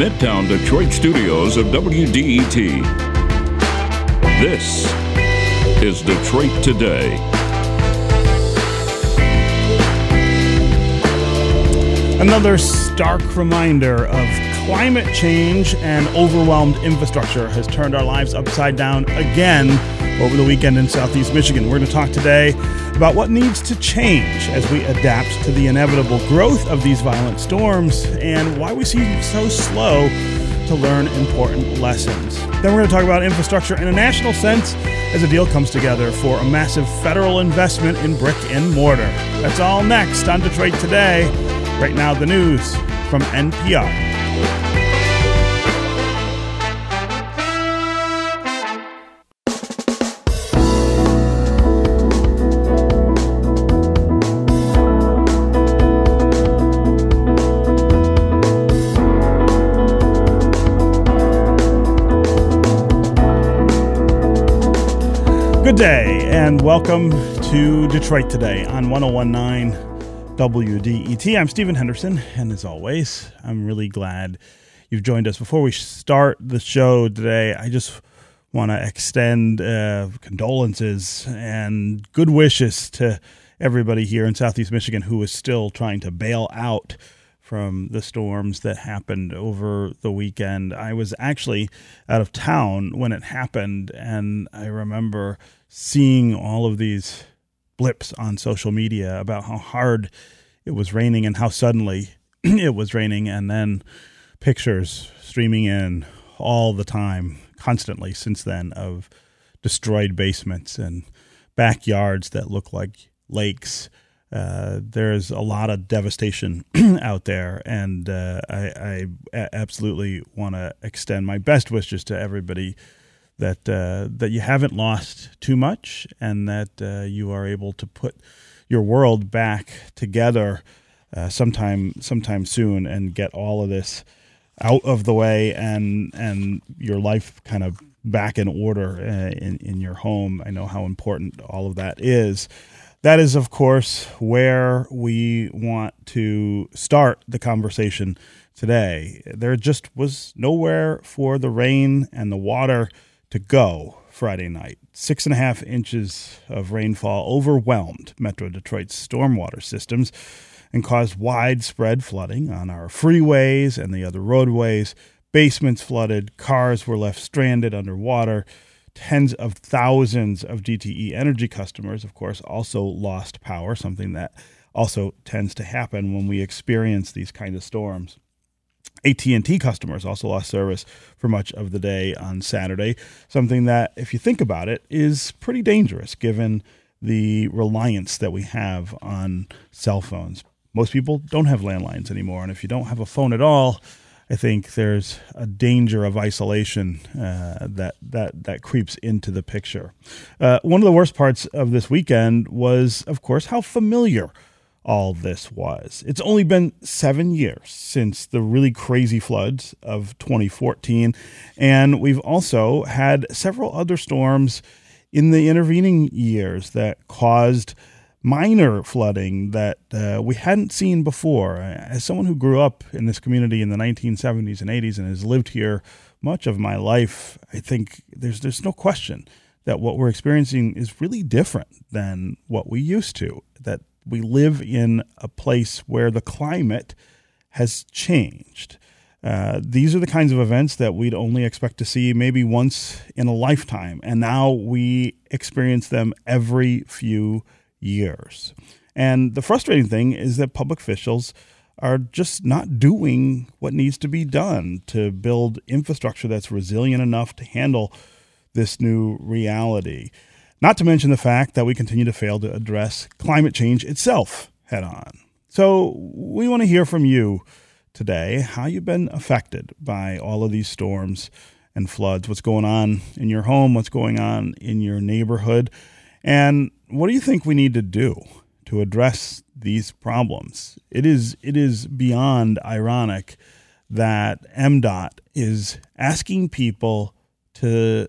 Midtown Detroit studios of WDET. This is Detroit Today. Another stark reminder of climate change and overwhelmed infrastructure has turned our lives upside down again over the weekend in southeast Michigan. We're going to talk today about what needs to change as we adapt to the inevitable growth of these violent storms and why we seem so slow to learn important lessons. Then we're going to talk about infrastructure in a national sense as a deal comes together for a massive federal investment in brick and mortar. That's all next on Detroit Today. Right now, the news from NPR. Good and welcome to Detroit Today on 1019 WDET. I'm Stephen Henderson, and as always, I'm really glad you've joined us. Before we start the show today, I just want to extend uh, condolences and good wishes to everybody here in Southeast Michigan who is still trying to bail out from the storms that happened over the weekend. I was actually out of town when it happened, and I remember seeing all of these blips on social media about how hard it was raining and how suddenly it was raining, and then pictures streaming in all the time, constantly since then, of destroyed basements and backyards that look like lakes. Uh, there's a lot of devastation out there, and uh, I, I, absolutely want to extend my best wishes to everybody that uh, that you haven't lost too much, and that uh, you are able to put your world back together uh, sometime sometime soon, and get all of this out of the way, and and your life kind of back in order uh, in in your home. I know how important all of that is that is, of course, where we want to start the conversation today. There just was nowhere for the rain and the water to go Friday night. Six and a half inches of rainfall overwhelmed Metro Detroit's stormwater systems and caused widespread flooding on our freeways and the other roadways. Basements flooded, cars were left stranded underwater tens of thousands of DTE energy customers, of course, also lost power, something that also tends to happen when we experience these kind of storms. AT&T customers also lost service for much of the day on Saturday, something that if you think about it is pretty dangerous given the reliance that we have on cell phones. Most people don't have landlines anymore and if you don't have a phone at all, I think there's a danger of isolation uh, that that that creeps into the picture. Uh, one of the worst parts of this weekend was, of course, how familiar all this was. It's only been seven years since the really crazy floods of 2014, and we've also had several other storms in the intervening years that caused minor flooding that uh, we hadn't seen before. As someone who grew up in this community in the 1970s and 80s and has lived here much of my life, I think there's there's no question that what we're experiencing is really different than what we used to. That we live in a place where the climate has changed. Uh, these are the kinds of events that we'd only expect to see maybe once in a lifetime, and now we experience them every few years. And the frustrating thing is that public officials are just not doing what needs to be done to build infrastructure that's resilient enough to handle this new reality. Not to mention the fact that we continue to fail to address climate change itself head on. So, we want to hear from you today how you've been affected by all of these storms and floods, what's going on in your home, what's going on in your neighborhood. And what do you think we need to do to address these problems? It is it is beyond ironic that MDOT is asking people to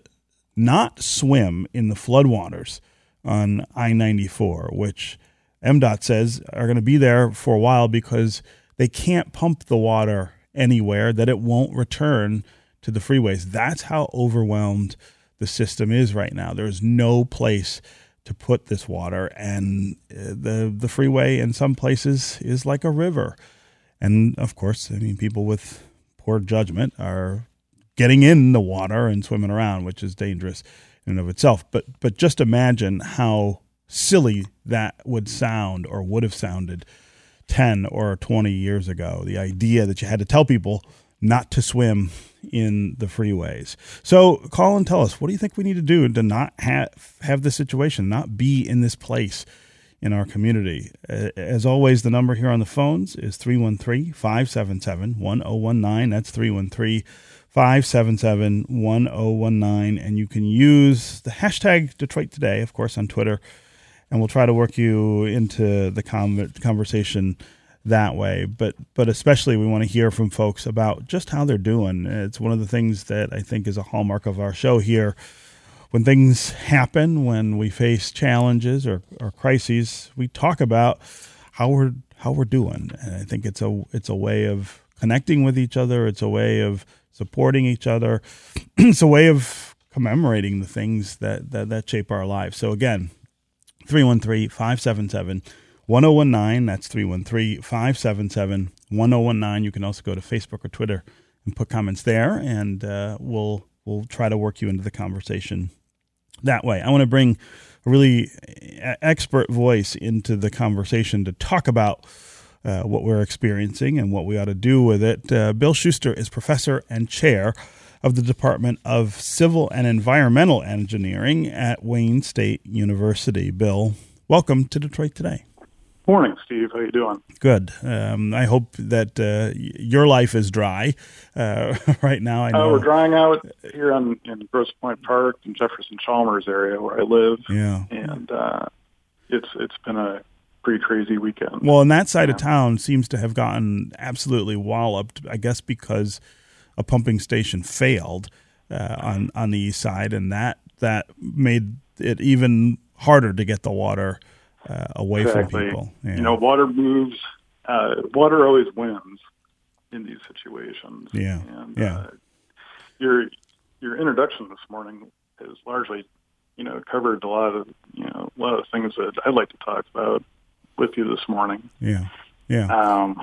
not swim in the floodwaters on I 94, which MDOT says are going to be there for a while because they can't pump the water anywhere that it won't return to the freeways. That's how overwhelmed the system is right now. There's no place to put this water, and uh, the the freeway in some places is like a river. And of course, I mean, people with poor judgment are getting in the water and swimming around, which is dangerous in and of itself. But but just imagine how silly that would sound or would have sounded 10 or 20 years ago. The idea that you had to tell people not to swim in the freeways. So call and tell us what do you think we need to do to not have have this situation, not be in this place in our community. As always, the number here on the phones is 313 577 1019. That's 313 577 1019. And you can use the hashtag Detroit Today, of course, on Twitter. And we'll try to work you into the conversation that way. But but especially we want to hear from folks about just how they're doing. It's one of the things that I think is a hallmark of our show here. When things happen, when we face challenges or, or crises, we talk about how we're how we're doing. And I think it's a it's a way of connecting with each other. It's a way of supporting each other. it's a way of commemorating the things that, that, that shape our lives. So again, 313 577 1019. That's 313 577 1019. You can also go to Facebook or Twitter and put comments there, and uh, we'll, we'll try to work you into the conversation that way. I want to bring a really expert voice into the conversation to talk about. Uh, what we're experiencing and what we ought to do with it. Uh, Bill Shuster is professor and chair of the Department of Civil and Environmental Engineering at Wayne State University. Bill, welcome to Detroit Today. Morning, Steve. How you doing? Good. Um, I hope that uh, your life is dry uh, right now. I know uh, we're drying out here on, in Grosse Pointe Park and Jefferson Chalmers area where I live. Yeah, and uh, it's it's been a pretty crazy weekend. Well, and that side yeah. of town seems to have gotten absolutely walloped. I guess because a pumping station failed uh, on on the east side, and that that made it even harder to get the water uh, away exactly. from people. Yeah. You know, water moves. Uh, water always wins in these situations. Yeah. And, yeah. Uh, your your introduction this morning is largely, you know, covered a lot of you know a lot of things that I'd like to talk about with you this morning. Yeah. Yeah. Um,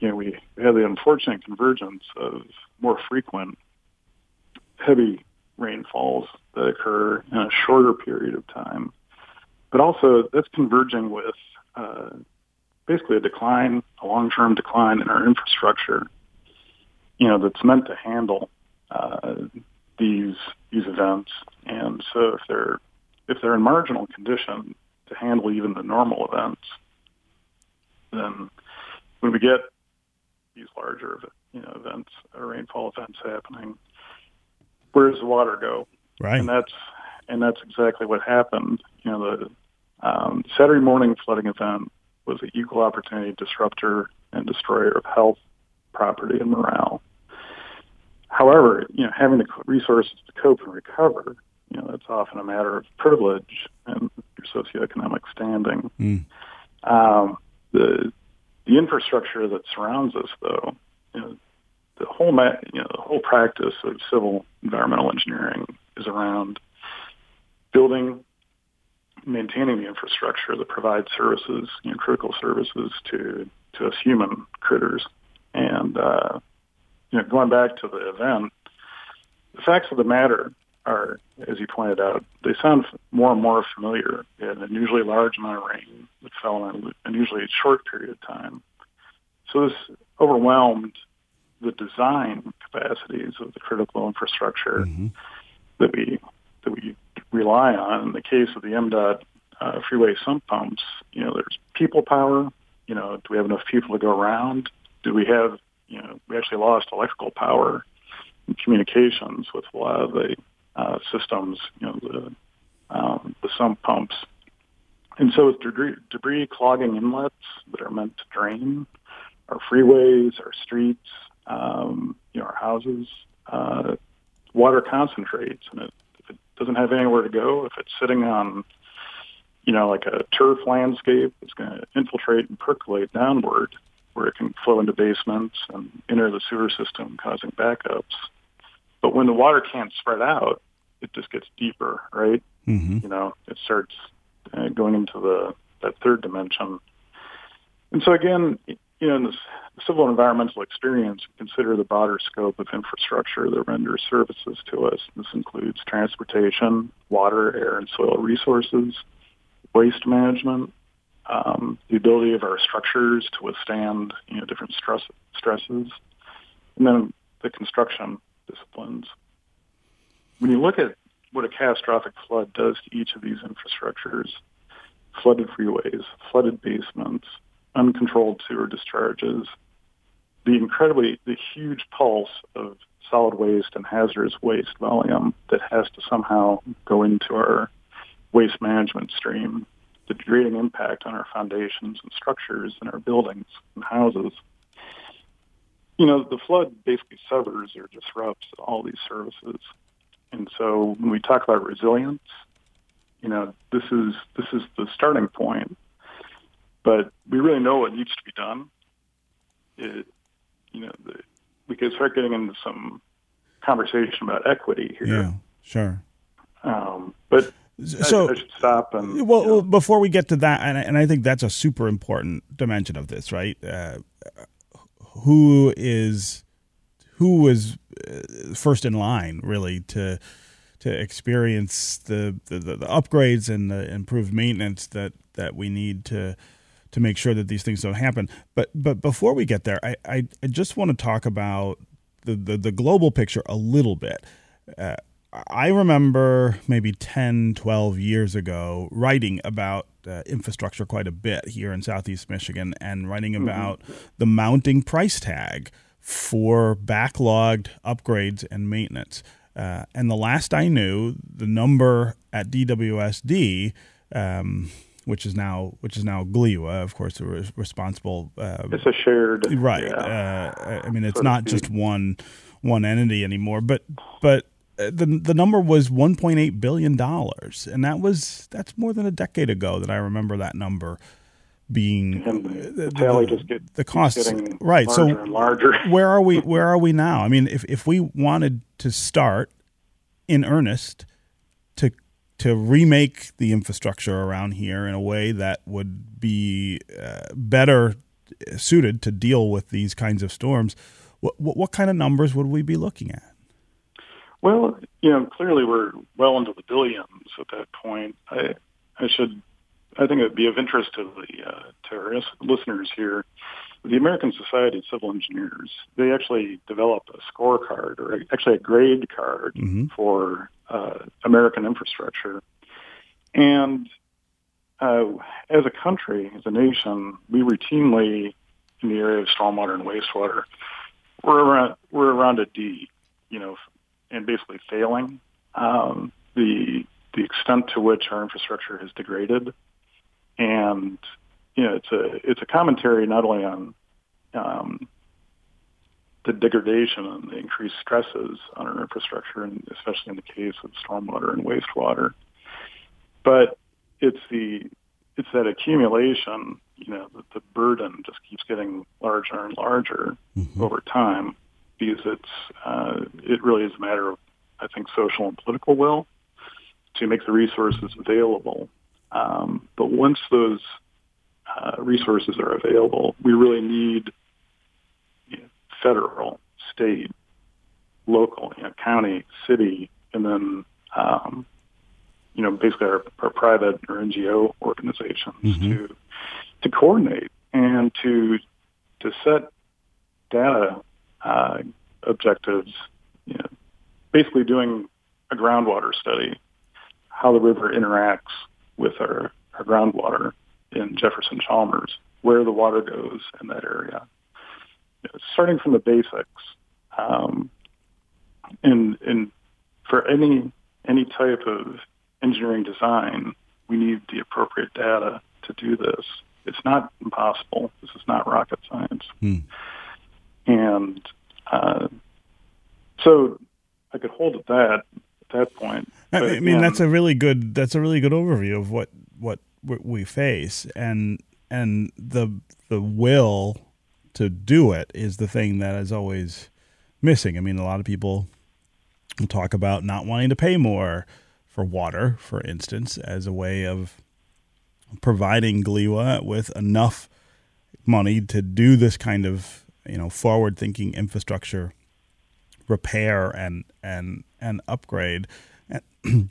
you know, we, have the unfortunate convergence of more frequent heavy rainfalls that occur in a shorter period of time but also that's converging with uh, basically a decline, a long-term decline in our infrastructure. You know, that's meant to handle uh, these these events, and so if they're if they're in marginal condition to handle even the normal events, then when we get these larger you know events or rainfall events happening, where does the water go? Right. And that's and that's exactly what happened. You know, the um, Saturday morning flooding event was an equal opportunity disruptor and destroyer of health, property, and morale. However, you know, having the resources to cope and recover, you know, that's often a matter of privilege and your socioeconomic standing. Mm. Um, the the infrastructure that surrounds us, though, you know, the whole ma- you know the whole practice of civil environmental engineering is around building maintaining the infrastructure that provides services, you know, critical services to to us human critters. And uh, you know, going back to the event, the facts of the matter are, as you pointed out, they sound more and more familiar. Had an unusually large amount of rain that fell in an unusually short period of time. So this overwhelmed the design capacities of the critical infrastructure mm-hmm. that we that we rely on. In the case of the MDOT uh, freeway sump pumps, you know, there's people power. You know, do we have enough people to go around? Do we have, you know, we actually lost electrical power and communications with a lot of the uh, systems, you know, the um, the sump pumps. And so with debris, debris clogging inlets that are meant to drain our freeways, our streets, um, you know, our houses, uh, water concentrates, and it doesn't have anywhere to go, if it's sitting on, you know, like a turf landscape, it's going to infiltrate and percolate downward. where it can flow into basements and enter the sewer system, causing backups. But when the water can't spread out, it just gets deeper, right? Mm-hmm. You know, it starts uh, going into the that third dimension. And so again, you know, in this civil environmental experience, consider the broader scope of infrastructure that renders services to us. This includes transportation, water, air, and soil resources, waste management, um, the ability of our structures to withstand you know different stress, stresses, and then the construction disciplines. When you look at what a catastrophic flood does to each of these infrastructures, flooded freeways, flooded basements, uncontrolled sewer discharges, the incredibly, the huge pulse of solid waste and hazardous waste volume that has to somehow go into our waste management stream, the degrading impact on our foundations and structures and our buildings and houses. You know, the flood basically severs or disrupts all these services. And so when we talk about resilience, you know, this is this is the starting point. But we really know what needs to be done. It, you know, the, we could start getting into some conversation about equity here. Yeah, sure. Um, but so I, I, should stop and well, you know, well, before we get to that, and, and I think that's a super important dimension of this, right? Uh, who is who is uh, first in line, really, to to experience the, the, the upgrades and the improved maintenance that, that we need to to make sure that these things don't happen. But but before we get there, I, I, I just want to talk about the, the, the global picture a little bit. Uh, I remember maybe 10, 12 years ago writing about uh, infrastructure quite a bit here in Southeast Michigan and writing about mm-hmm. the mounting price tag for backlogged upgrades and maintenance. Uh, and the last I knew, the number at DWSD, um, which is now which is now GLWA, of course, responsible. Uh, it's a shared, right? Yeah, uh, I mean, it's so not just one one entity anymore, but but the the number was 1.8 billion dollars, and that was that's more than a decade ago that I remember that number being and the, tally just get the costs right. Larger so and larger. where are we? Where are we now? I mean, if if we wanted to start in earnest to to remake the infrastructure around here in a way that would be uh, better suited to deal with these kinds of storms, what, what, what kind of numbers would we be looking at? Well, you know, clearly we're well into the billions at that point. I I should I think it would be of interest to the uh, to our listeners here. The American Society of Civil Engineers they actually developed a scorecard or actually a grade card mm-hmm. for uh, American infrastructure, and uh, as a country, as a nation, we routinely in the area of stormwater and wastewater, we're around we're around a D, you know, and basically failing. Um, the the extent to which our infrastructure has degraded and you know it's a it's a commentary not only on um, the degradation and the increased stresses on our infrastructure, and especially in the case of stormwater and wastewater, but it's the it's that accumulation. You know, that the burden just keeps getting larger and larger mm-hmm. over time because it's uh, it really is a matter of I think social and political will to make the resources available um, but once those uh, resources are available, we really need you know, federal, state, local, you know, county, city, and then um, you know basically our, our, private or NGO organizations mm-hmm. to to coordinate and to to set data uh, objectives. You know, basically doing a groundwater study, how the river interacts with our, our groundwater in Jefferson Chalmers, where the water goes in that area. Starting from the basics, um, and, and for any any type of engineering design, we need the appropriate data to do this. It's not impossible. This is not rocket science. Hmm. And uh, so I could hold at that at that point. But, I mean, that's a really good that's a really good overview of what what we face and and the the will to do it is the thing that is always missing. I mean, a lot of people talk about not wanting to pay more for water, for instance, as a way of providing GLWA with enough money to do this kind of you know forward thinking infrastructure repair and and and upgrade.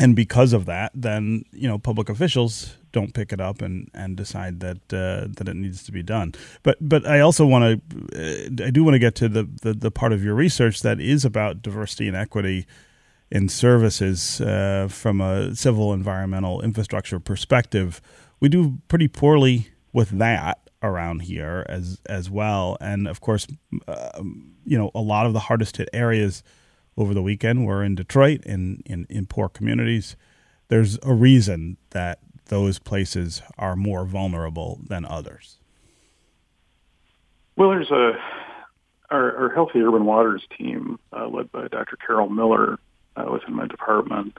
And, because of that then you know public officials don't pick it up and and decide that uh, that it needs to be done. But but I also want to uh, I do want to get to the, the, the part of your research that is about diversity and equity in services uh, from a civil environmental infrastructure perspective. We do pretty poorly with that around here as as well. And of course, uh, you know, a lot of the hardest hit areas over the weekend were in Detroit, in, in in poor communities. There's a reason that those places are more vulnerable than others. Well, there's a our, our Healthy Urban Waters team, uh, led by Dr. Carol Miller uh, within my department,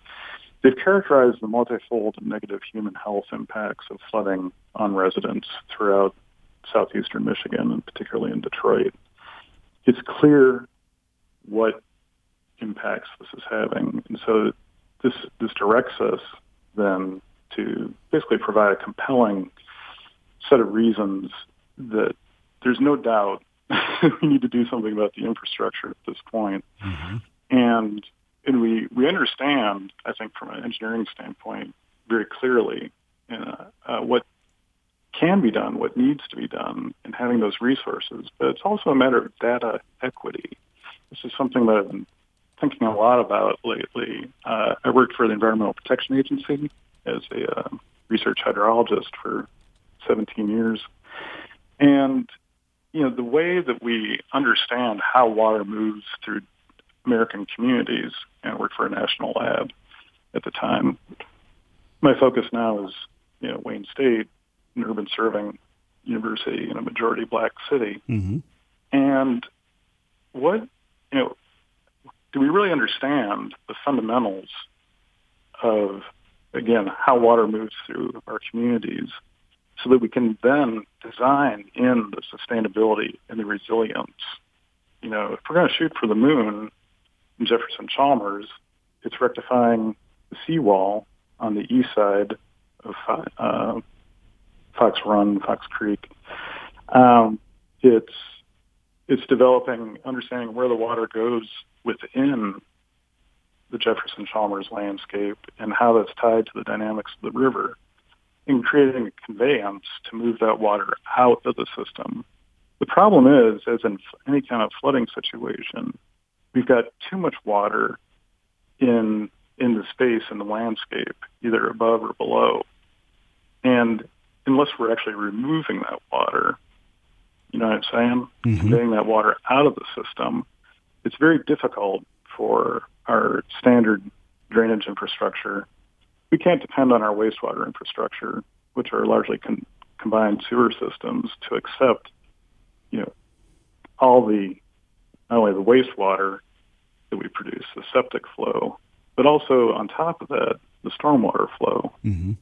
They've characterized the multifold negative human health impacts of flooding on residents throughout southeastern Michigan and particularly in Detroit. It's clear what impacts this is having. And so this this directs us then to basically provide a compelling set of reasons that there's no doubt we need to do something about the infrastructure at this point. Mm-hmm. And and we, we understand, I think, from an engineering standpoint, very clearly uh, uh, what can be done, what needs to be done, and having those resources. But it's also a matter of data equity. This is something that I've been thinking a lot about lately. Uh, I worked for the Environmental Protection Agency as a uh, research hydrologist for 17 years. And, you know, the way that we understand how water moves through American communities and I worked for a national lab at the time. My focus now is, you know, Wayne State, an urban serving university in a majority black city. Mm-hmm. And what, you know, do we really understand the fundamentals of, again, how water moves through our communities so that we can then design in the sustainability and the resilience? You know, if we're going to shoot for the moon, in Jefferson Chalmers, it's rectifying the seawall on the east side of uh, Fox Run, Fox Creek. Um, it's it's developing understanding where the water goes within the Jefferson Chalmers landscape and how that's tied to the dynamics of the river, and creating a conveyance to move that water out of the system. The problem is, as in any kind of flooding situation, we've got too much water in in the space in the landscape, either above or below. And unless we're actually removing that water, you know what I'm saying, mm-hmm. getting that water out of the system, it's very difficult for our standard drainage infrastructure. We can't depend on our wastewater infrastructure, which are largely con- combined sewer systems, to accept, you know, all the not only the wastewater that we produce, the septic flow, but also on top of that, the stormwater flow. Mm-hmm.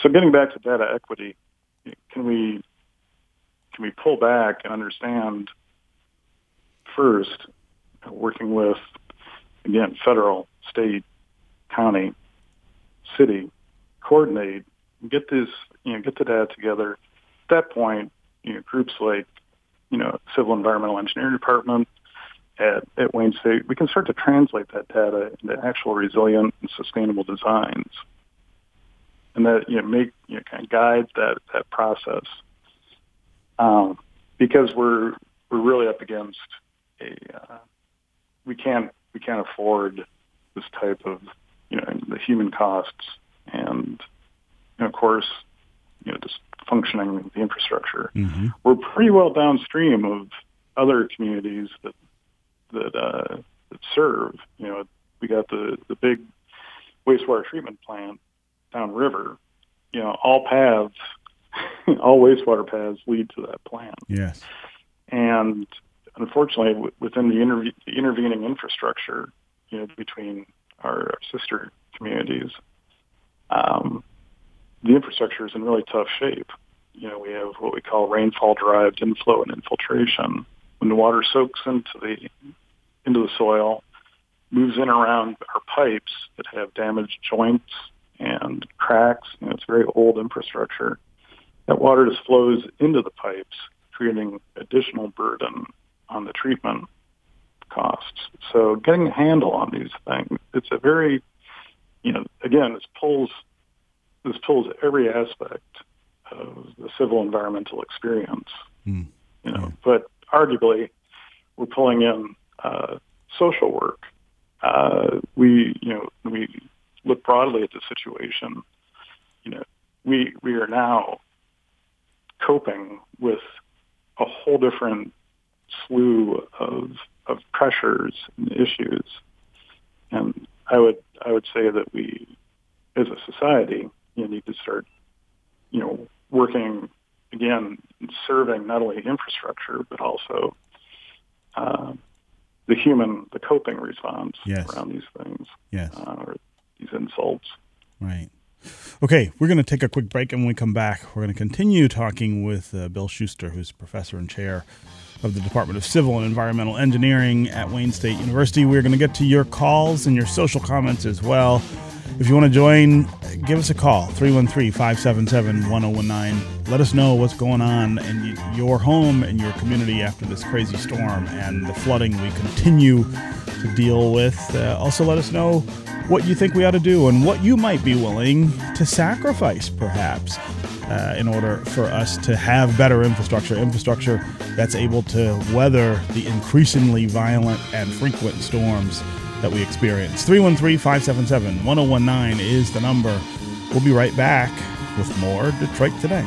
So getting back to data equity, can we can we pull back and understand first, working with again federal, state, county, city, coordinate, get this you know get the data together. At that point, you know groups like you know civil environmental engineering department, at, at Wayne State, we can start to translate that data into actual resilient and sustainable designs, and that you know make you know kind of guide that that process. Um, because we're we're really up against a uh, we can't we can't afford this type of you know the human costs and, and of course you know just functioning the infrastructure. Mm-hmm. We're pretty well downstream of other communities that that uh, that serve. You know, we got the the big wastewater treatment plant downriver. You know, all paths, all wastewater paths lead to that plant. Yes, and unfortunately, w- within the, interve- the intervening infrastructure, you know, between our sister communities, um, the infrastructure is in really tough shape. you know, we have what we call rainfall-derived inflow and infiltration. When the water soaks into the into the soil, moves in around our pipes that have damaged joints and cracks. You know, it's very old infrastructure. That water just flows into the pipes, creating additional burden on the treatment costs. So getting a handle on these things, it's a very, you know, again, this pulls this pulls every aspect of the civil environmental experience. Mm. You know, yeah. but arguably, we're pulling in uh, social work. Uh, we, you know, we look broadly at the situation. You know, we we are now coping with a whole different slew of of pressures and issues. And I would I would say that we, as a society, you need to start, you know, working again, serving not only infrastructure but also uh, the human, the coping response yes. around these things, yes, uh, insults. Right. Okay, we're going to take a quick break, and when we come back, we're going to continue talking with uh, Bill Shuster, who's professor and chair of the Department of Civil and Environmental Engineering at Wayne State University. We're going to get to your calls and your social comments as well. If you want to join, give us a call 313 577 1019. Let us know what's going on in your home and your community after this crazy storm and the flooding we continue to deal with. Uh, also, let us know what you think we ought to do and what you might be willing to sacrifice, perhaps, uh, in order for us to have better infrastructure, infrastructure that's able to weather the increasingly violent and frequent storms that we experience. 313 577 1019 is the number. We'll be right back with more Detroit Today.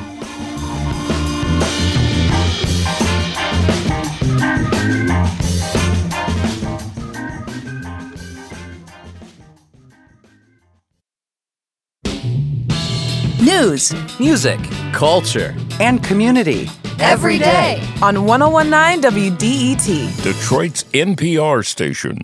News, music, culture, and community. Every day on 1019 WDET, Detroit's NPR station.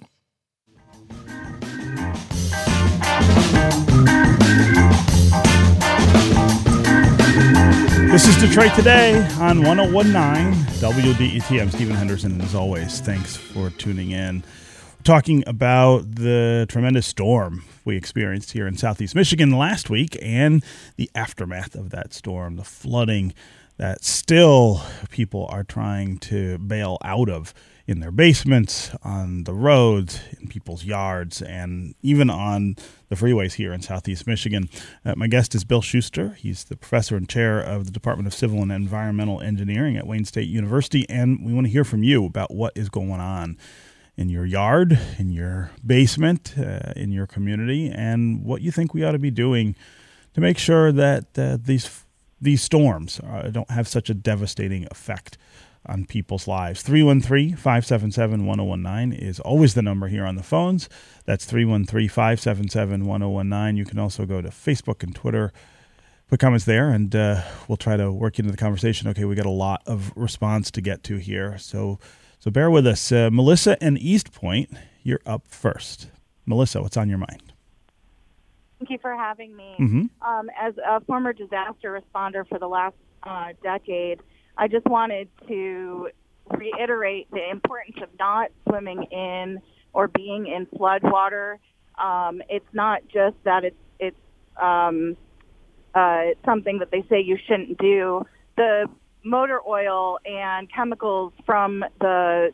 This is Detroit Today on 1019 WDET. I'm Stephen Henderson, and as always, thanks for tuning in. We're talking about the tremendous storm we experienced here in southeast Michigan last week and the aftermath of that storm, the flooding that still people are trying to bail out of in their basements, on the roads, in people's yards, and even on the freeways here in southeast Michigan. Uh, my guest is Bill Shuster. He's the professor and chair of the Department of Civil and Environmental Engineering at Wayne State University, and we want to hear from you about what is going on in your yard, in your basement, uh, in your community, and what you think we ought to be doing to make sure that uh, these these storms uh, don't have such a devastating effect on people's lives. 313 577 1019 is always the number here on the phones. That's 313 577 1019. You can also go to Facebook and Twitter. Put comments there, and uh, we'll try to work into the conversation. Okay, we got a lot of response to get to here, so so bear with us. Uh, Melissa and Eastpointe, you're up first. Melissa, what's on your mind? Thank you for having me. Mm-hmm. Um, as a former disaster responder for the last uh, decade, I just wanted to reiterate the importance of not swimming in or being in floodwater. Um, it's not just that it's it's um, uh, something that they say you shouldn't do. The motor oil and chemicals from the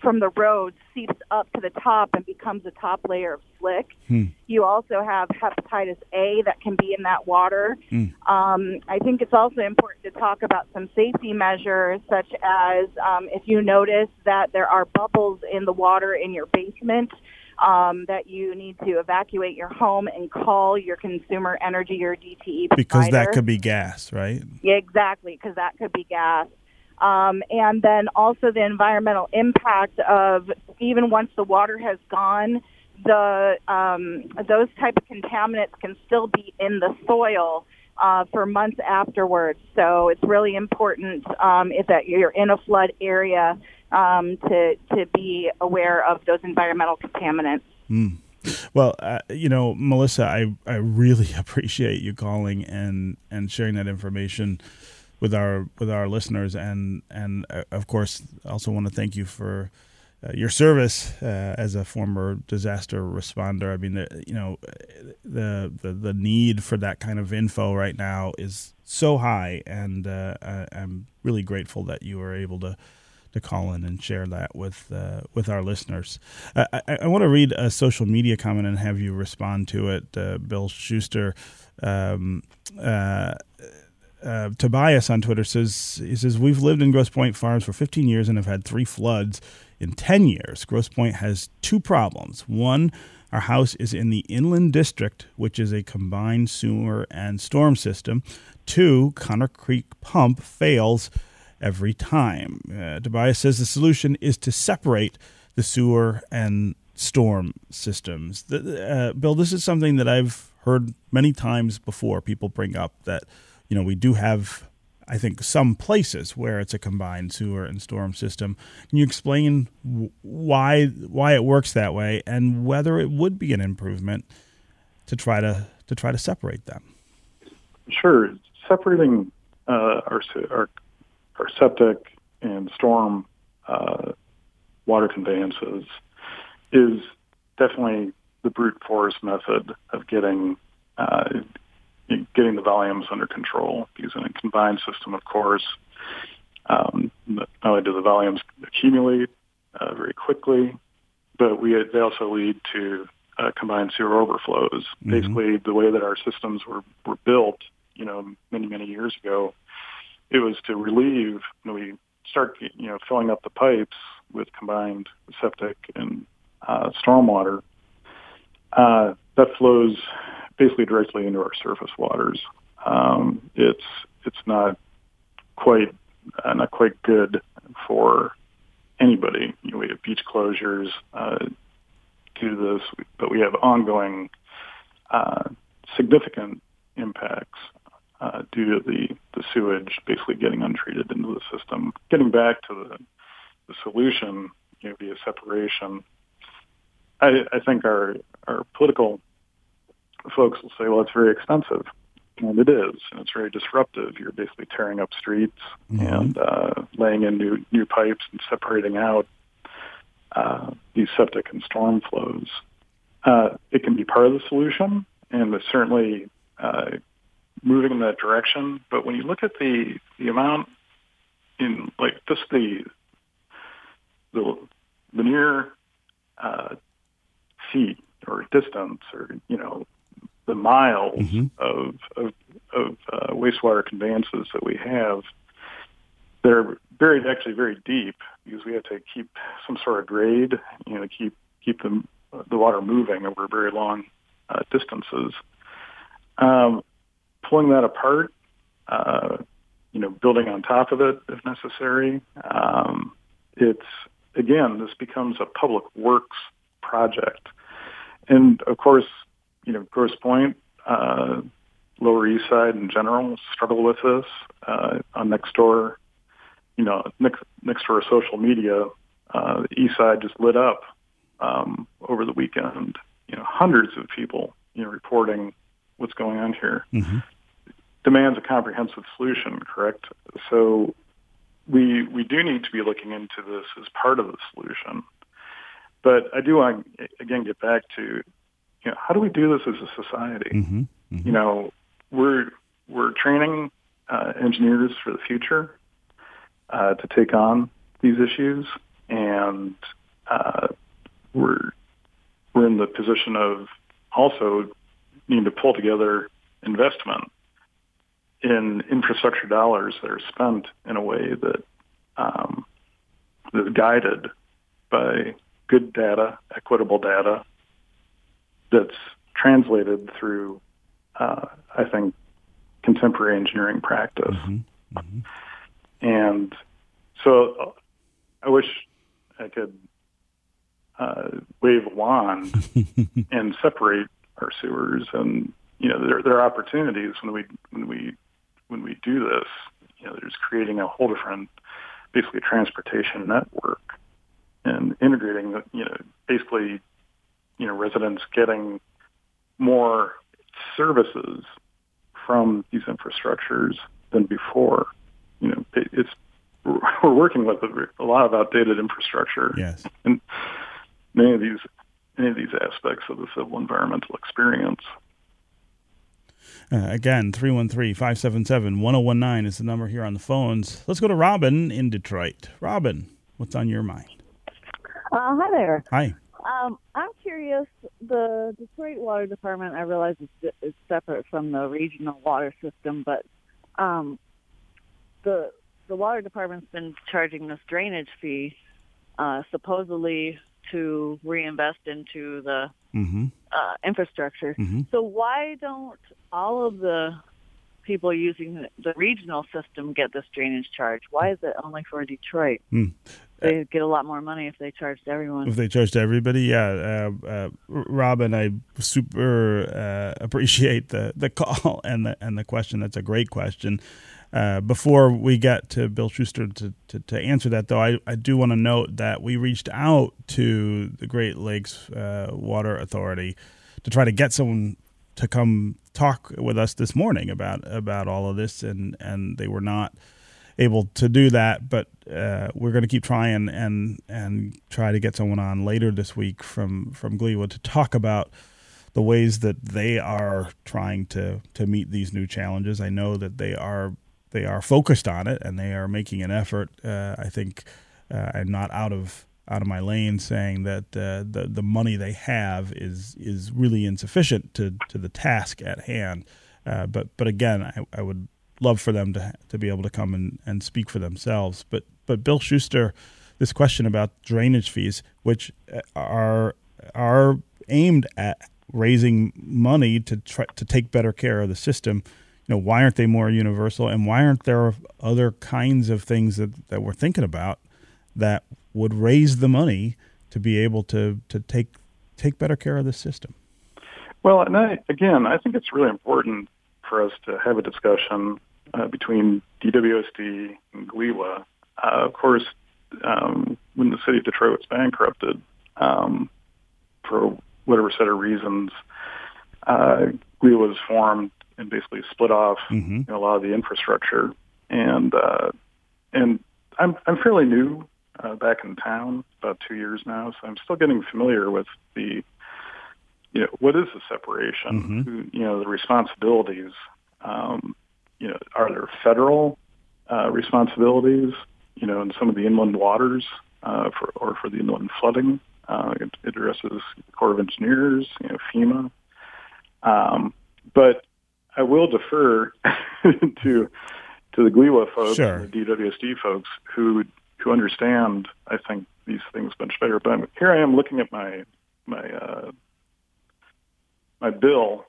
from the road seeps up to the top and becomes a top layer of slick. Hmm. You also have hepatitis A that can be in that water. Hmm. Um, I think it's also important to talk about some safety measures, such as um, if you notice that there are bubbles in the water in your basement um, that you need to evacuate your home and call your consumer energy or DTE provider. Because that could be gas, right? Yeah, exactly, because that could be gas. Um, and then also the environmental impact of even once the water has gone, the um, those type of contaminants can still be in the soil uh, for months afterwards. So it's really important um, if that you're in a flood area um, to to be aware of those environmental contaminants. Mm. Well, uh, you know, Melissa, I, I really appreciate you calling and, and sharing that information with our with our listeners, and and uh, of course, also want to thank you for. Uh, your service uh, as a former disaster responder. I mean, the, you know, the, the the need for that kind of info right now is so high, and uh, I, am really grateful that you were able to to call in and share that with uh, with our listeners. I, I, want to read a social media comment and have you respond to it. Uh, Bill Shuster. Um, uh, Tobias on Twitter says he says we've lived in Grosse Pointe Farms for 15 years and have had three floods in 10 years. Grosse Pointe has two problems. One, our house is in the Inland District, which is a combined sewer and storm system. Two, Conner Creek pump fails every time. Uh, Tobias says the solution is to separate the sewer and storm systems. The, uh, Bill, this is something that I've heard many times before. People bring up that you know we do have, I think, some places where it's a combined sewer and storm system. Can you explain why why it works that way and whether it would be an improvement to try to to try to separate them? Sure, separating uh, our our our septic and storm uh, water conveyances is definitely the brute force method of getting uh, getting the volumes under control. Using a combined system, of course, um, not only do the volumes accumulate uh, very quickly, but we they also lead to uh, combined sewer overflows. Mm-hmm. Basically, the way that our systems were were built, you know, many many years ago, it was to relieve. You know, we start, you know, filling up the pipes with combined septic and uh, stormwater. Uh, that flows basically directly into our surface waters. Um, it's it's not quite uh, not quite good for anybody. You know, we have beach closures uh, due to this, but we have ongoing uh, significant impacts uh, due to the, the sewage basically getting untreated into the system. Getting back to the, the solution you know, via separation, I, I think our, our political folks will say, well, it's very expensive. And it is, and it's very disruptive. You're basically tearing up streets mm-hmm. and uh, laying in new new pipes and separating out uh, these septic and storm flows. Uh, it can be part of the solution, and it's certainly uh, moving in that direction. But when you look at the the amount in like just the the linear uh, feet or distance or you know the miles mm-hmm. of of, of uh, wastewater conveyances that we have, they're buried actually very deep because we have to keep some sort of grade, you know, keep keep them the water moving over very long uh, distances. Um, pulling that apart, uh, you know, building on top of it if necessary. Um, it's again, this becomes a public works project, and of course, you know, Grosse Pointe, uh, Lower East Side in general struggle with this. Uh, on Nextdoor, you know, next Nextdoor social media, uh, the East Side just lit up um, over the weekend. You know, hundreds of people, you know, reporting what's going on here. Mm-hmm. Demands a comprehensive solution, correct? So we we do need to be looking into this as part of the solution. But I do want to again get back to you know how do we do this as a society? Mm-hmm. Mm-hmm. You know, we're we're training uh, engineers for the future uh, to take on these issues, and uh, we're we're in the position of also needing to pull together investment in infrastructure dollars that are spent in a way that um, is guided by good data, equitable data that's translated through, uh, I think, contemporary engineering practice. Mm-hmm. Mm-hmm. And so I wish I could uh, wave a wand and separate our sewers. And you know, there there are opportunities when we when we when we do this. You know, there's creating a whole different, basically, transportation network and integrating. You know, basically, you know, residents getting more services from these infrastructures than before. you know, it, it's we're working with a, a lot of outdated infrastructure. Yes. And many of these many of these aspects of the civil environmental experience. Uh, again, 313 577 1019 is the number here on the phones. Let's go to Robin in Detroit. Robin, what's on your mind? Uh, hi there. Hi. Um, I'm curious. The Detroit Water Department, I realize is, is separate from the regional water system, but um, the the water department's been charging this drainage fee, uh, supposedly to reinvest into the Mm-hmm. uh, infrastructure. Mhm. So why don't all of the people using the, regional system get this drainage charge? Why is it only for Detroit? Hmm. They get a lot more money if they charged everyone. If they charged everybody, yeah. Uh, uh, Robin, I super uh, appreciate the, the call and the and the question. That's a great question. Uh, before we get to Bill Shuster to, to, to answer that, though, I, I do want to note that we reached out to the Great Lakes uh, Water Authority to try to get someone to come talk with us this morning about about all of this, and, and they were not able to do that. But uh, we're going to keep trying and and try to get someone on later this week from from GLWA to talk about the ways that they are trying to to meet these new challenges. I know that they are they are focused on it and they are making an effort. Uh, I think uh, I'm not out of out of my lane saying that uh, the the money they have is is really insufficient to to the task at hand. Uh, but but again, I, I would love for them to to be able to come and, and speak for themselves. But but Bill Shuster, this question about drainage fees, which uh, are are aimed at raising money to try to take better care of the system. You know, why aren't they more universal, and why aren't there other kinds of things that, that we're thinking about that would raise the money to be able to to take take better care of the system? Well, and I, again, I think it's really important for us to have a discussion uh, between DWSD and GLWA. Uh, of course, um, when the city of Detroit was bankrupted, um, for whatever set of reasons, uh, GLWA was formed and basically split off Mm-hmm. you know, a lot of the infrastructure. And uh, and I'm I'm fairly new uh, back in town, about two years now, so I'm still getting familiar with the you know what is the separation, Mhm. You know the responsibilities. Um, you know, are there federal uh, responsibilities? You know, in some of the inland waters uh, for or for the inland flooding. Uh, it, it addresses the Corps of Engineers, you know, FEMA. Um, but I will defer to to the GLWA folks, Sure. the DWSD folks who who understand, I think, these things much better. But I'm, here I am looking at my my uh, my bill,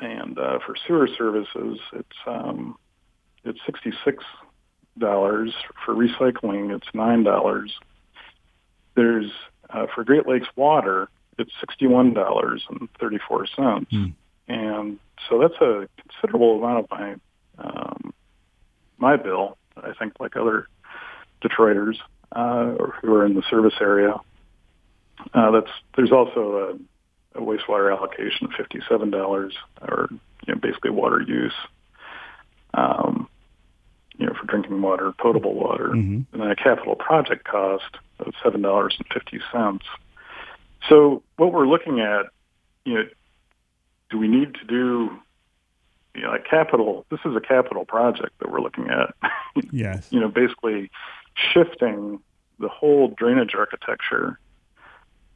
and uh, for sewer services, it's um, it's sixty six dollars for recycling. It's nine dollars. There's uh, for Great Lakes water, it's sixty one dollars and thirty four cents, Hmm. and so that's a considerable amount of my um, my bill. I think like other Detroiters uh, who are in the service area. Uh, that's there's also a wastewater allocation of fifty seven dollars, or you know basically water use. Um, you know, for drinking water, potable water, Mhm. and then a capital project cost of seven dollars and fifty cents. So what we're looking at, you know, do we need to do, you know, a capital? This is a capital project that we're looking at. Yes. you know, basically shifting the whole drainage architecture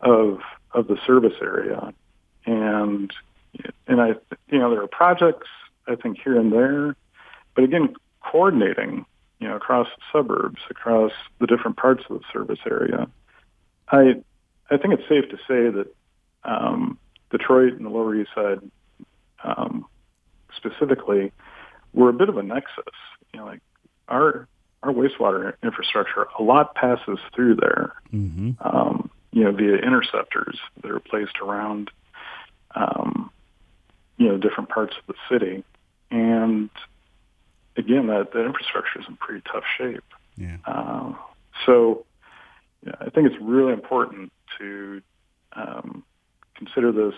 of of the service area, and and I, you know, there are projects I think here and there, but again, coordinating, you know, across the suburbs, across the different parts of the service area. I I think it's safe to say that um, Detroit and the Lower East Side, um, specifically, we're a bit of a nexus. You know, like our our wastewater infrastructure, a lot passes through there. Mm-hmm. Um, you know, via interceptors that are placed around, um, you know, different parts of the city, and again, that that infrastructure is in pretty tough shape. Yeah. Uh, so, yeah, I think it's really important to um, consider this.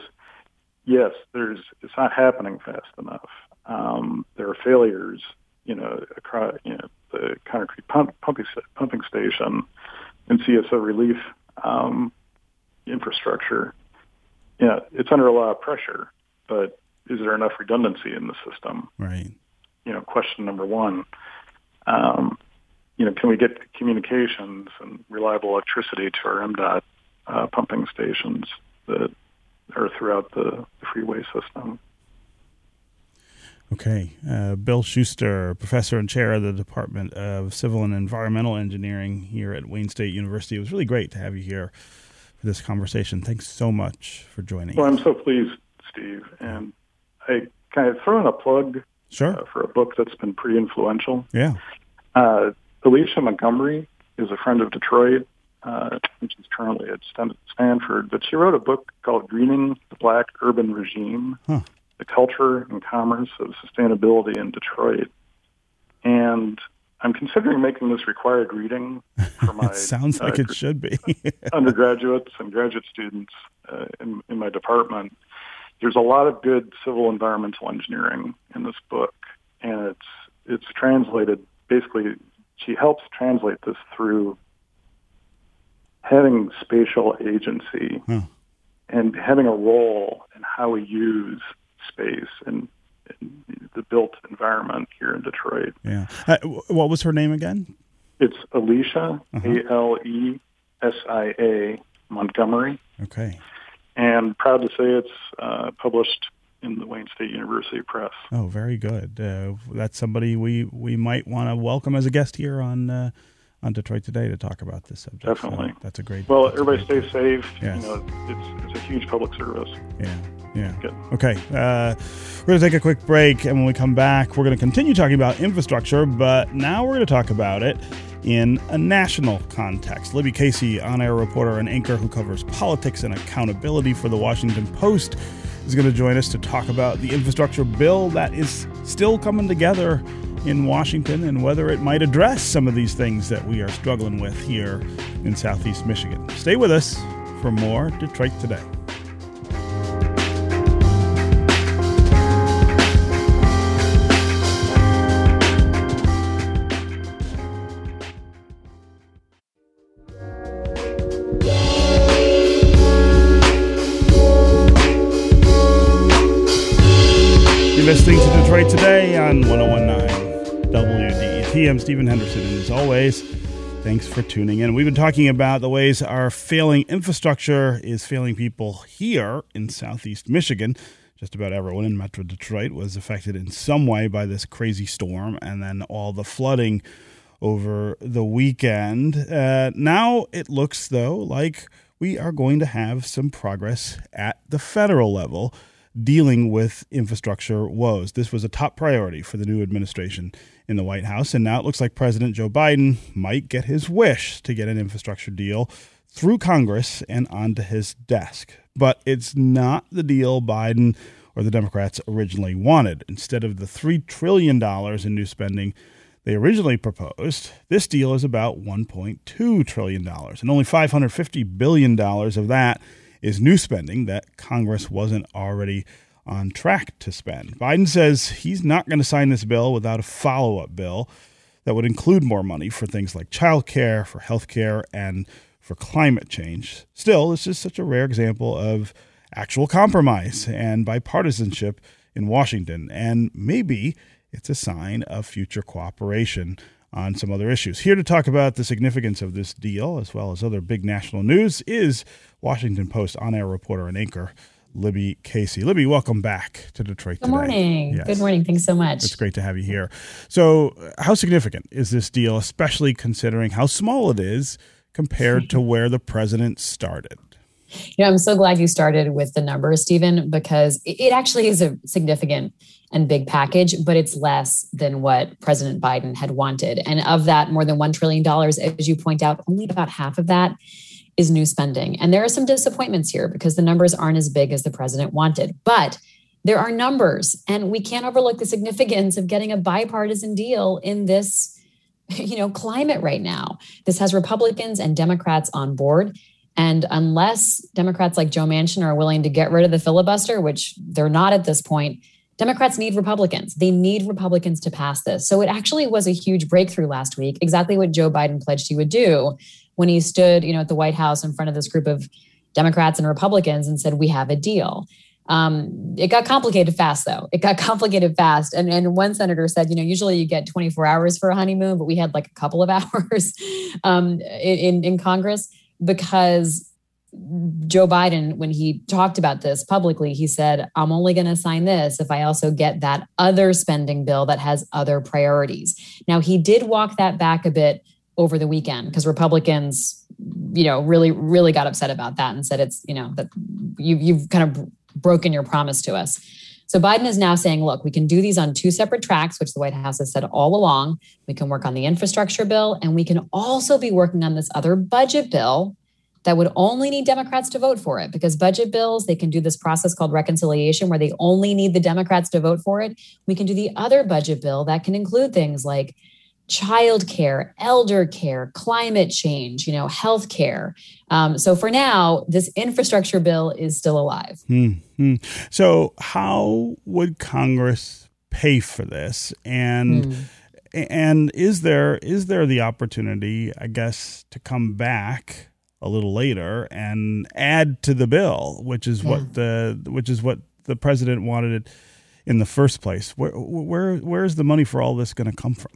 Yes, there's it's not happening fast enough. Um, there are failures you know, across you know the concrete pump, pumping pumping station and CSO relief um, infrastructure. Yeah, it's under a lot of pressure, but is there enough redundancy in the system? Right. You know, question number one. Um, you know, can we get communications and reliable electricity to our MDOT uh, pumping stations that are throughout the, the freeway system? Okay. Uh, Bill Shuster, professor and chair of the Department of Civil and Environmental Engineering here at Wayne State University. It was really great to have you here for this conversation. Thanks so much for joining. Well, I'm so pleased, Steve. And I kind of throw in a plug sure. Uh, for a book that's been pretty influential. Yeah. Uh, Alesia Montgomery is a friend of Detroit, uh, and she's currently at Stanford. But she wrote a book called Greening the Black Urban Regime. Huh the culture and commerce of sustainability in Detroit. And I'm considering making this required reading for my. sounds like uh, it should be. undergraduates and graduate students uh, in, in my department. There's a lot of good civil environmental engineering in this book, and it's it's translated basically. She helps translate this through having spatial agency huh. and having a role in how we use space and, and the built environment here in Detroit. Yeah. Uh, what was her name again? It's Alesia, uh-huh. A L E S I A Montgomery. Okay. And proud to say it's uh, published in the Wayne State University Press. Oh, very good. Uh, that's somebody we, we might want to welcome as a guest here on uh, on Detroit Today to talk about this subject. Definitely. So that's a great. Well, everybody great stay safe. Yes. You know, it's it's a huge public service. Yeah. Yeah. Good. Okay. Uh, we're going to take a quick break, and when we come back, we're going to continue talking about infrastructure, but now we're going to talk about it in a national context. Libby Casey, on air reporter and anchor who covers politics and accountability for the Washington Post, is going to join us to talk about the infrastructure bill that is still coming together in Washington and whether it might address some of these things that we are struggling with here in Southeast Michigan. Stay with us for more Detroit Today. listening to Detroit Today on 1019 WDET. I'm Stephen Henderson, and as always, thanks for tuning in. We've been talking about the ways our failing infrastructure is failing people here in Southeast Michigan. Just about everyone in Metro Detroit was affected in some way by this crazy storm and then all the flooding over the weekend. Uh, now it looks, though, like we are going to have some progress at the federal level dealing with infrastructure woes. This was a top priority for the new administration in the White House, and now it looks like President Joe Biden might get his wish to get an infrastructure deal through Congress and onto his desk. But it's not the deal Biden or the Democrats originally wanted. Instead of the $3 trillion in new spending they originally proposed, this deal is about $1.2 trillion, and only $550 billion of that is new spending that Congress wasn't already on track to spend. Biden says he's not going to sign this bill without a follow up bill that would include more money for things like child care, for health care, and for climate change. Still, this is such a rare example of actual compromise and bipartisanship in Washington, and maybe it's a sign of future cooperation on some other issues. Here to talk about the significance of this deal, as well as other big national news, is Washington Post on air reporter and anchor. Libby Casey. Libby, welcome back to Detroit Good today. morning. Yes. Good morning. Thanks so much. It's great to have you here. So, how significant is this deal, especially considering how small it is compared to where the president started? You know, I'm so glad you started with the numbers, Stephen, because it actually is a significant and big package, but it's less than what President Biden had wanted. And of that, more than $1 trillion, as you point out, only about half of that is new spending. And there are some disappointments here because the numbers aren't as big as the president wanted. But there are numbers, and we can't overlook the significance of getting a bipartisan deal in this you know climate right now this has republicans and democrats on board and unless democrats like joe manchin are willing to get rid of the filibuster which they're not at this point Democrats need Republicans. They need Republicans to pass this. So it actually was a huge breakthrough last week, exactly what Joe Biden pledged he would do when he stood, you know, at the White House in front of this group of Democrats and Republicans and said, "We have a deal." Um, it got complicated fast, though. It got complicated fast, and and one senator said, you know, usually you get 24 hours for a honeymoon, but we had like a couple of hours um, in in Congress because Joe Biden, when he talked about this publicly, he said, I'm only going to sign this if I also get that other spending bill that has other priorities. Now, he did walk that back a bit over the weekend because Republicans, you know, really, really got upset about that and said it's, you know, that you, you've kind of broken your promise to us. So Biden is now saying, look, we can do these on two separate tracks, which the White House has said all along. We can work on the infrastructure bill, and we can also be working on this other budget bill that would only need Democrats to vote for it because budget bills, they can do this process called reconciliation where they only need the Democrats to vote for it. We can do the other budget bill that can include things like child care, elder care, climate change, you know, health care. Um, so for now, this infrastructure bill is still alive. Mm-hmm. So how would Congress pay for this? And mm. and is there is there the opportunity, I guess, to come back a little later and add to the bill, which is yeah. what the which is what the president wanted it in the first place. Where where where is the money for all this going to come from?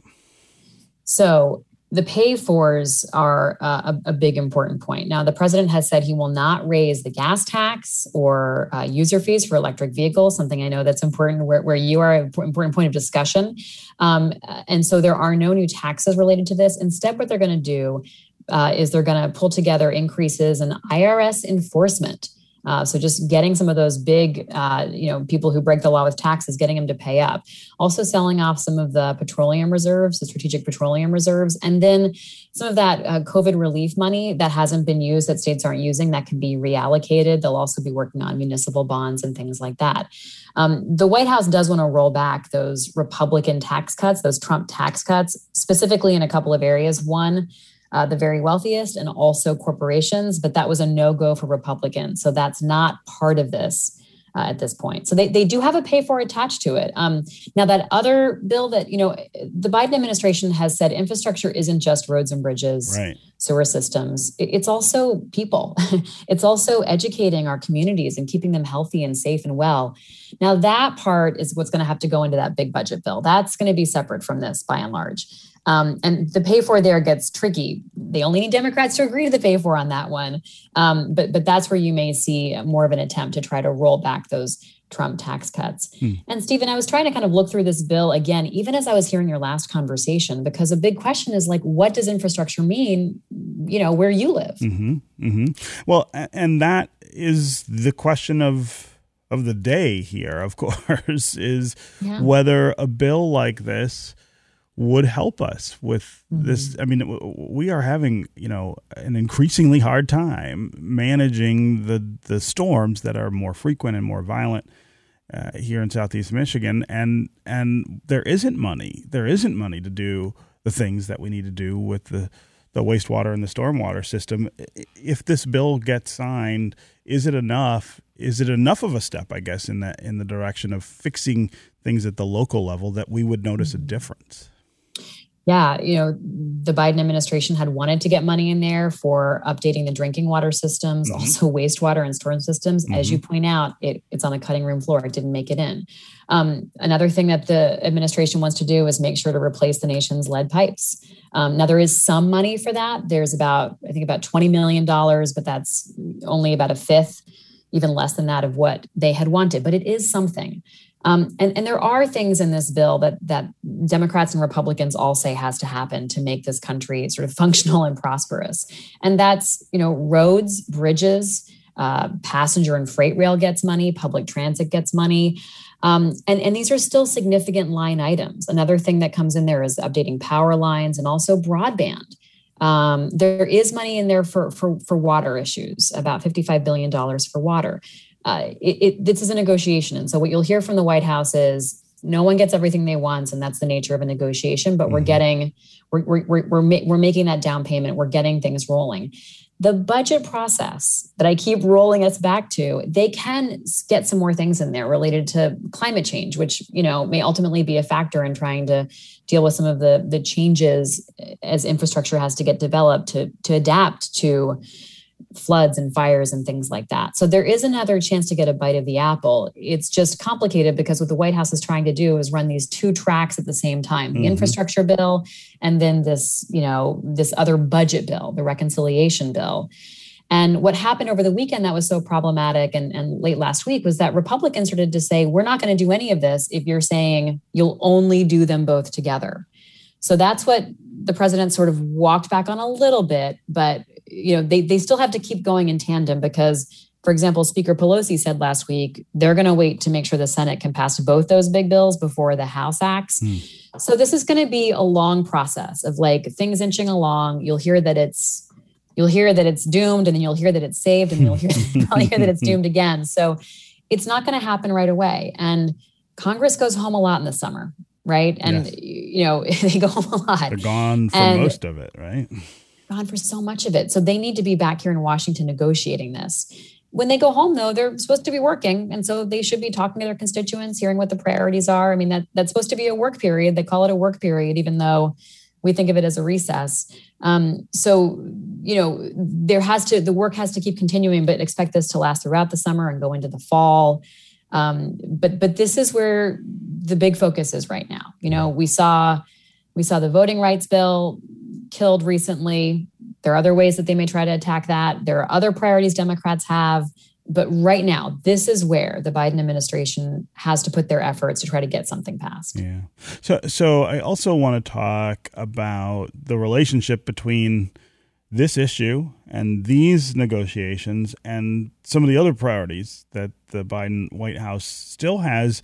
So the pay fors are uh, a, a, big important point. Now, the president has said he will not raise the gas tax or uh, user fees for electric vehicles, something I know that's important where, where you are an important point of discussion. Um, and so there are no new taxes related to this. Instead, what they're going to do uh, is they're going to pull together increases in IRS enforcement. Uh, so just getting some of those big, uh, you know, people who break the law with taxes, getting them to pay up. Also selling off some of the petroleum reserves, the strategic petroleum reserves, and then some of that uh, COVID relief money that hasn't been used that states aren't using that can be reallocated. They'll also be working on municipal bonds and things like that. Um, the White House does want to roll back those Republican tax cuts, those Trump tax cuts, specifically in a couple of areas. One uh, the very wealthiest and also corporations, but that was a no go for Republicans. So that's not part of this. Uh, at this point. So they, they do have a pay for attached to it. Um, now, that other bill that, you know, the Biden administration has said infrastructure isn't just roads and bridges, right. sewer systems. It's also people. it's also educating our communities and keeping them healthy and safe and well. Now, that part is what's going to have to go into that big budget bill. That's going to be separate from this by and large. Um, and the pay for there gets tricky. They only need Democrats to agree to the pay for on that one. Um, but but that's where you may see more of an attempt to try to roll back those Trump tax cuts. Hmm. And Stephen, I was trying to kind of look through this bill again, even as I was hearing your last conversation, because a big question is like, what does infrastructure mean? You know, where you live. Mm-hmm, mm-hmm. Well, and that is the question of of the day here. Of course, is yeah. whether a bill like this would help us with mm-hmm. this. I mean, we are having you know an increasingly hard time managing the the storms that are more frequent and more violent uh, here in Southeast Michigan, and and there isn't money. There isn't money to do the things that we need to do with the the wastewater and the stormwater system. If this bill gets signed, is it enough? Is it enough of a step, I guess, in that in the direction of fixing things at the local level that we would notice a mm-hmm. difference? Yeah, you know, the Biden administration had wanted to get money in there for updating the drinking water systems, mm-hmm. also wastewater and storm systems. Mm-hmm. As you point out, it, it's on the cutting room floor. It didn't make it in. Um, another thing that the administration wants to do is make sure to replace the nation's lead pipes. Um, now, there is some money for that. There's about, I think, about $20 million, but that's only about a fifth, even less than that of what they had wanted. But it is something. Um, and, and there are things in this bill that that Democrats and Republicans all say has to happen to make this country sort of functional and prosperous. And that's you know roads, bridges, uh, passenger and freight rail gets money, public transit gets money. Um, and, and these are still significant line items. Another thing that comes in there is updating power lines and also broadband. Um, there is money in there for, for, for water issues, about $55 billion for water uh, it, it, this is a negotiation. And so what you'll hear from the White House is no one gets everything they want, and that's the nature of a negotiation. But Mm-hmm. we're getting, we're we're we're we're, ma- we're making that down payment. We're getting things rolling. The budget process that I keep rolling us back to, they can get some more things in there related to climate change, which you know may ultimately be a factor in trying to deal with some of the the changes as infrastructure has to get developed to to adapt to floods and fires and things like that. So there is another chance to get a bite of the apple. It's just complicated because what the White House is trying to do is run these two tracks at the same time, the Mhm. infrastructure bill and then this, you know, this other budget bill, the reconciliation bill. And what happened over the weekend that was so problematic and, and late last week was that Republicans started to say, we're not going to do any of this if you're saying you'll only do them both together. So that's what the president sort of walked back on a little bit, but you know, they, they still have to keep going in tandem because, for example, Speaker Pelosi said last week they're going to wait to make sure the Senate can pass both those big bills before the House acts. Hmm. So this is going to be a long process of like things inching along. You'll hear that it's you'll hear that it's doomed, and then you'll hear that it's saved, and you'll hear, you'll hear that it's doomed again. So it's not going to happen right away. And Congress goes home a lot in the summer, right? And Yes. you know they go home a lot They're gone for And- most of it, right? gone for so much of it. So they need to be back here in Washington negotiating this. When they go home, though, they're supposed to be working, and so they should be talking to their constituents, hearing what the priorities are. I mean, that that's supposed to be a work period. They call it a work period, even though we think of it as a recess. Um, so you know, there has to the work has to keep continuing, but expect this to last throughout the summer and go into the fall. Um, but but this is where the big focus is right now. You know, we saw we saw the voting rights bill killed recently. There are other ways that they may try to attack that. There are other priorities Democrats have. But right now, this is where the Biden administration has to put their efforts to try to get something passed. Yeah. So so I also want to talk about the relationship between this issue and these negotiations and some of the other priorities that the Biden White House still has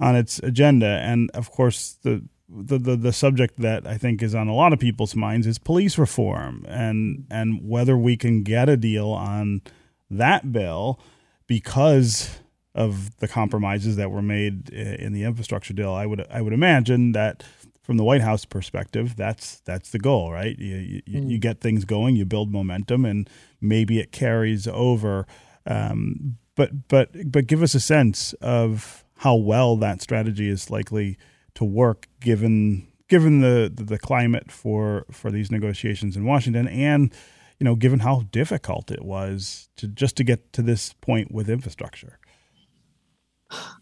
on its agenda. And of course, the the, the, the subject that I think is on a lot of people's minds is police reform and and whether we can get a deal on that bill because of the compromises that were made in the infrastructure deal. I would I would imagine that from the White House perspective, that's that's the goal, right? You you, you get things going, you build momentum, and maybe it carries over. Um, but but but give us a sense of how well that strategy is likely to work, given given the the, climate for for these negotiations in Washington, and you know, given how difficult it was to just to get to this point with infrastructure.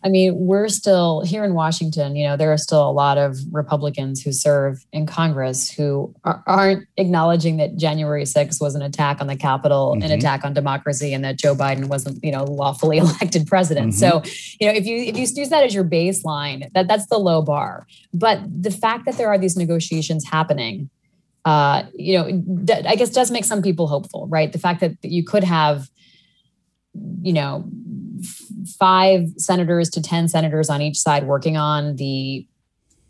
I mean, we're still here in Washington, you know, there are still a lot of Republicans who serve in Congress who are, aren't acknowledging that January 6th was an attack on the Capitol, an Mhm. attack on democracy, and that Joe Biden wasn't, you know, lawfully elected president. So, you know, if you if you use that as your baseline, that that's the low bar. But the fact that there are these negotiations happening, uh, you know, I guess does make some people hopeful, right? The fact that you could have, you know, five senators to 10 senators on each side working on the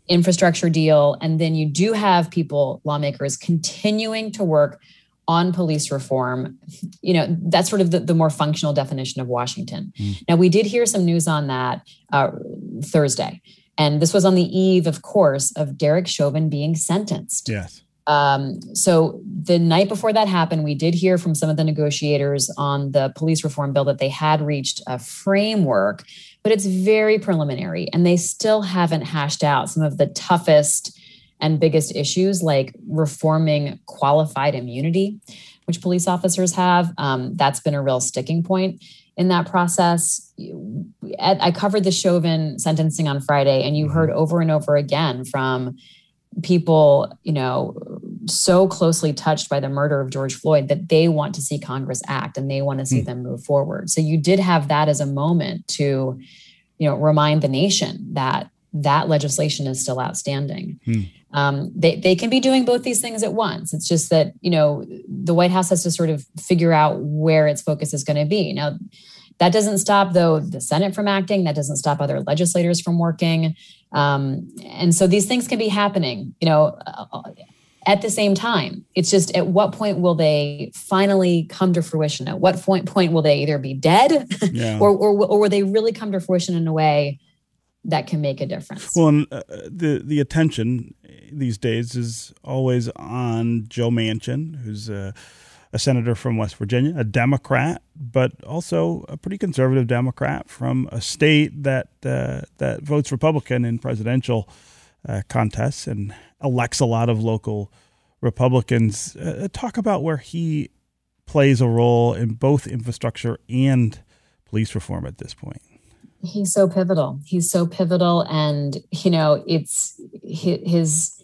infrastructure deal. And then you do have people, lawmakers, continuing to work on police reform. You know, that's sort of the, the more functional definition of Washington. Now, we did hear some news on that uh, Thursday. And this was on the eve, of course, of Derek Chauvin being sentenced. Yes. Um, so the night before that happened, we did hear from some of the negotiators on the police reform bill that they had reached a framework, but it's very preliminary and they still haven't hashed out some of the toughest and biggest issues like reforming qualified immunity, which police officers have. Um, that's been a real sticking point in that process. I covered the Chauvin sentencing on Friday, and you heard over and over again from people, you know, so closely touched by the murder of George Floyd that they want to see Congress act and they want to see Mm. them move forward. So you did have that as a moment to, you know, remind the nation that that legislation is still outstanding. Mm. Um, they they can be doing both these things at once. It's just that you know the White House has to sort of figure out where its focus is going to be. Now, that doesn't stop though the Senate from acting. That doesn't stop other legislators from working. Um, and so these things can be happening, you know, uh, at the same time. It's just at what point will they finally come to fruition? At what point point will they either be dead Yeah. or, or or will they really come to fruition in a way that can make a difference. Well, and, uh, the the attention these days is always on Joe Manchin, who's a, a, senator from West Virginia, a Democrat, but also a pretty conservative Democrat from a state that uh, that votes Republican in presidential uh, contests and elects a lot of local Republicans. Uh, talk about where he plays a role in both infrastructure and police reform at this point. He's so pivotal. He's so pivotal, and you know, it's his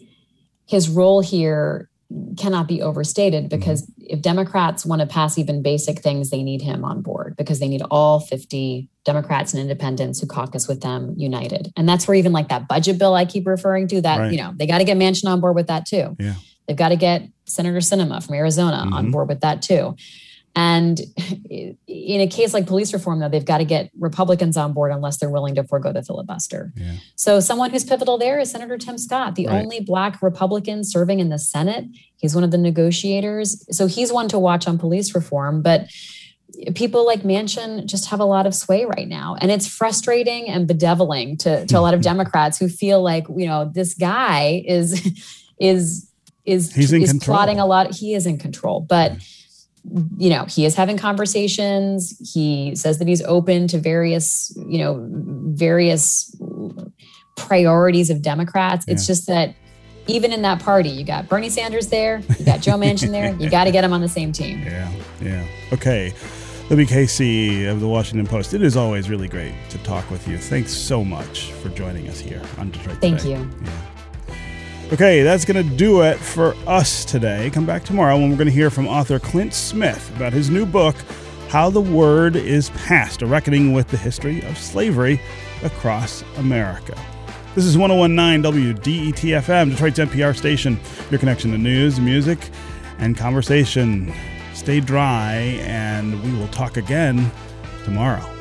his role here cannot be overstated mm-hmm. because mm-hmm. if Democrats want to pass even basic things, they need him on board because they need all 50 Democrats and independents who caucus with them united. And that's where even like that budget bill I keep referring to, that, right. you know, they got to get Manchin on board with that too. Yeah. They've got to get Senator Sinema from Arizona mm-hmm. on board with that too. And in a case like police reform, though, they've got to get Republicans on board unless they're willing to forego the filibuster. Yeah. So, someone who's pivotal there is Senator Tim Scott, the right. only Black Republican serving in the Senate. He's one of the negotiators. So, he's one to watch on police reform. But people like Manchin just have a lot of sway right now. And it's frustrating and bedeviling to, to a lot of Democrats who feel like, you know, this guy is, is, is, He's in is control. plotting a lot. He is in control. But, you know he is having conversations he says that he's open to various you know various priorities of democrats it's just that even in that party you got bernie sanders there you got joe manchin there you got to get them on the same team yeah yeah okay Libby Casey of the Washington Post. It is always really great to talk with you. Thanks so much for joining us here on Detroit. Thank Today. you. Yeah. Okay, that's going to do it for us today. Come back tomorrow when we're going to hear from author Clint Smith about his new book, How the Word is Passed, a reckoning with the history of slavery across America. This is 1019 WDET FM, Detroit's NPR station, your connection to news, music, and conversation. Stay dry, and we will talk again tomorrow.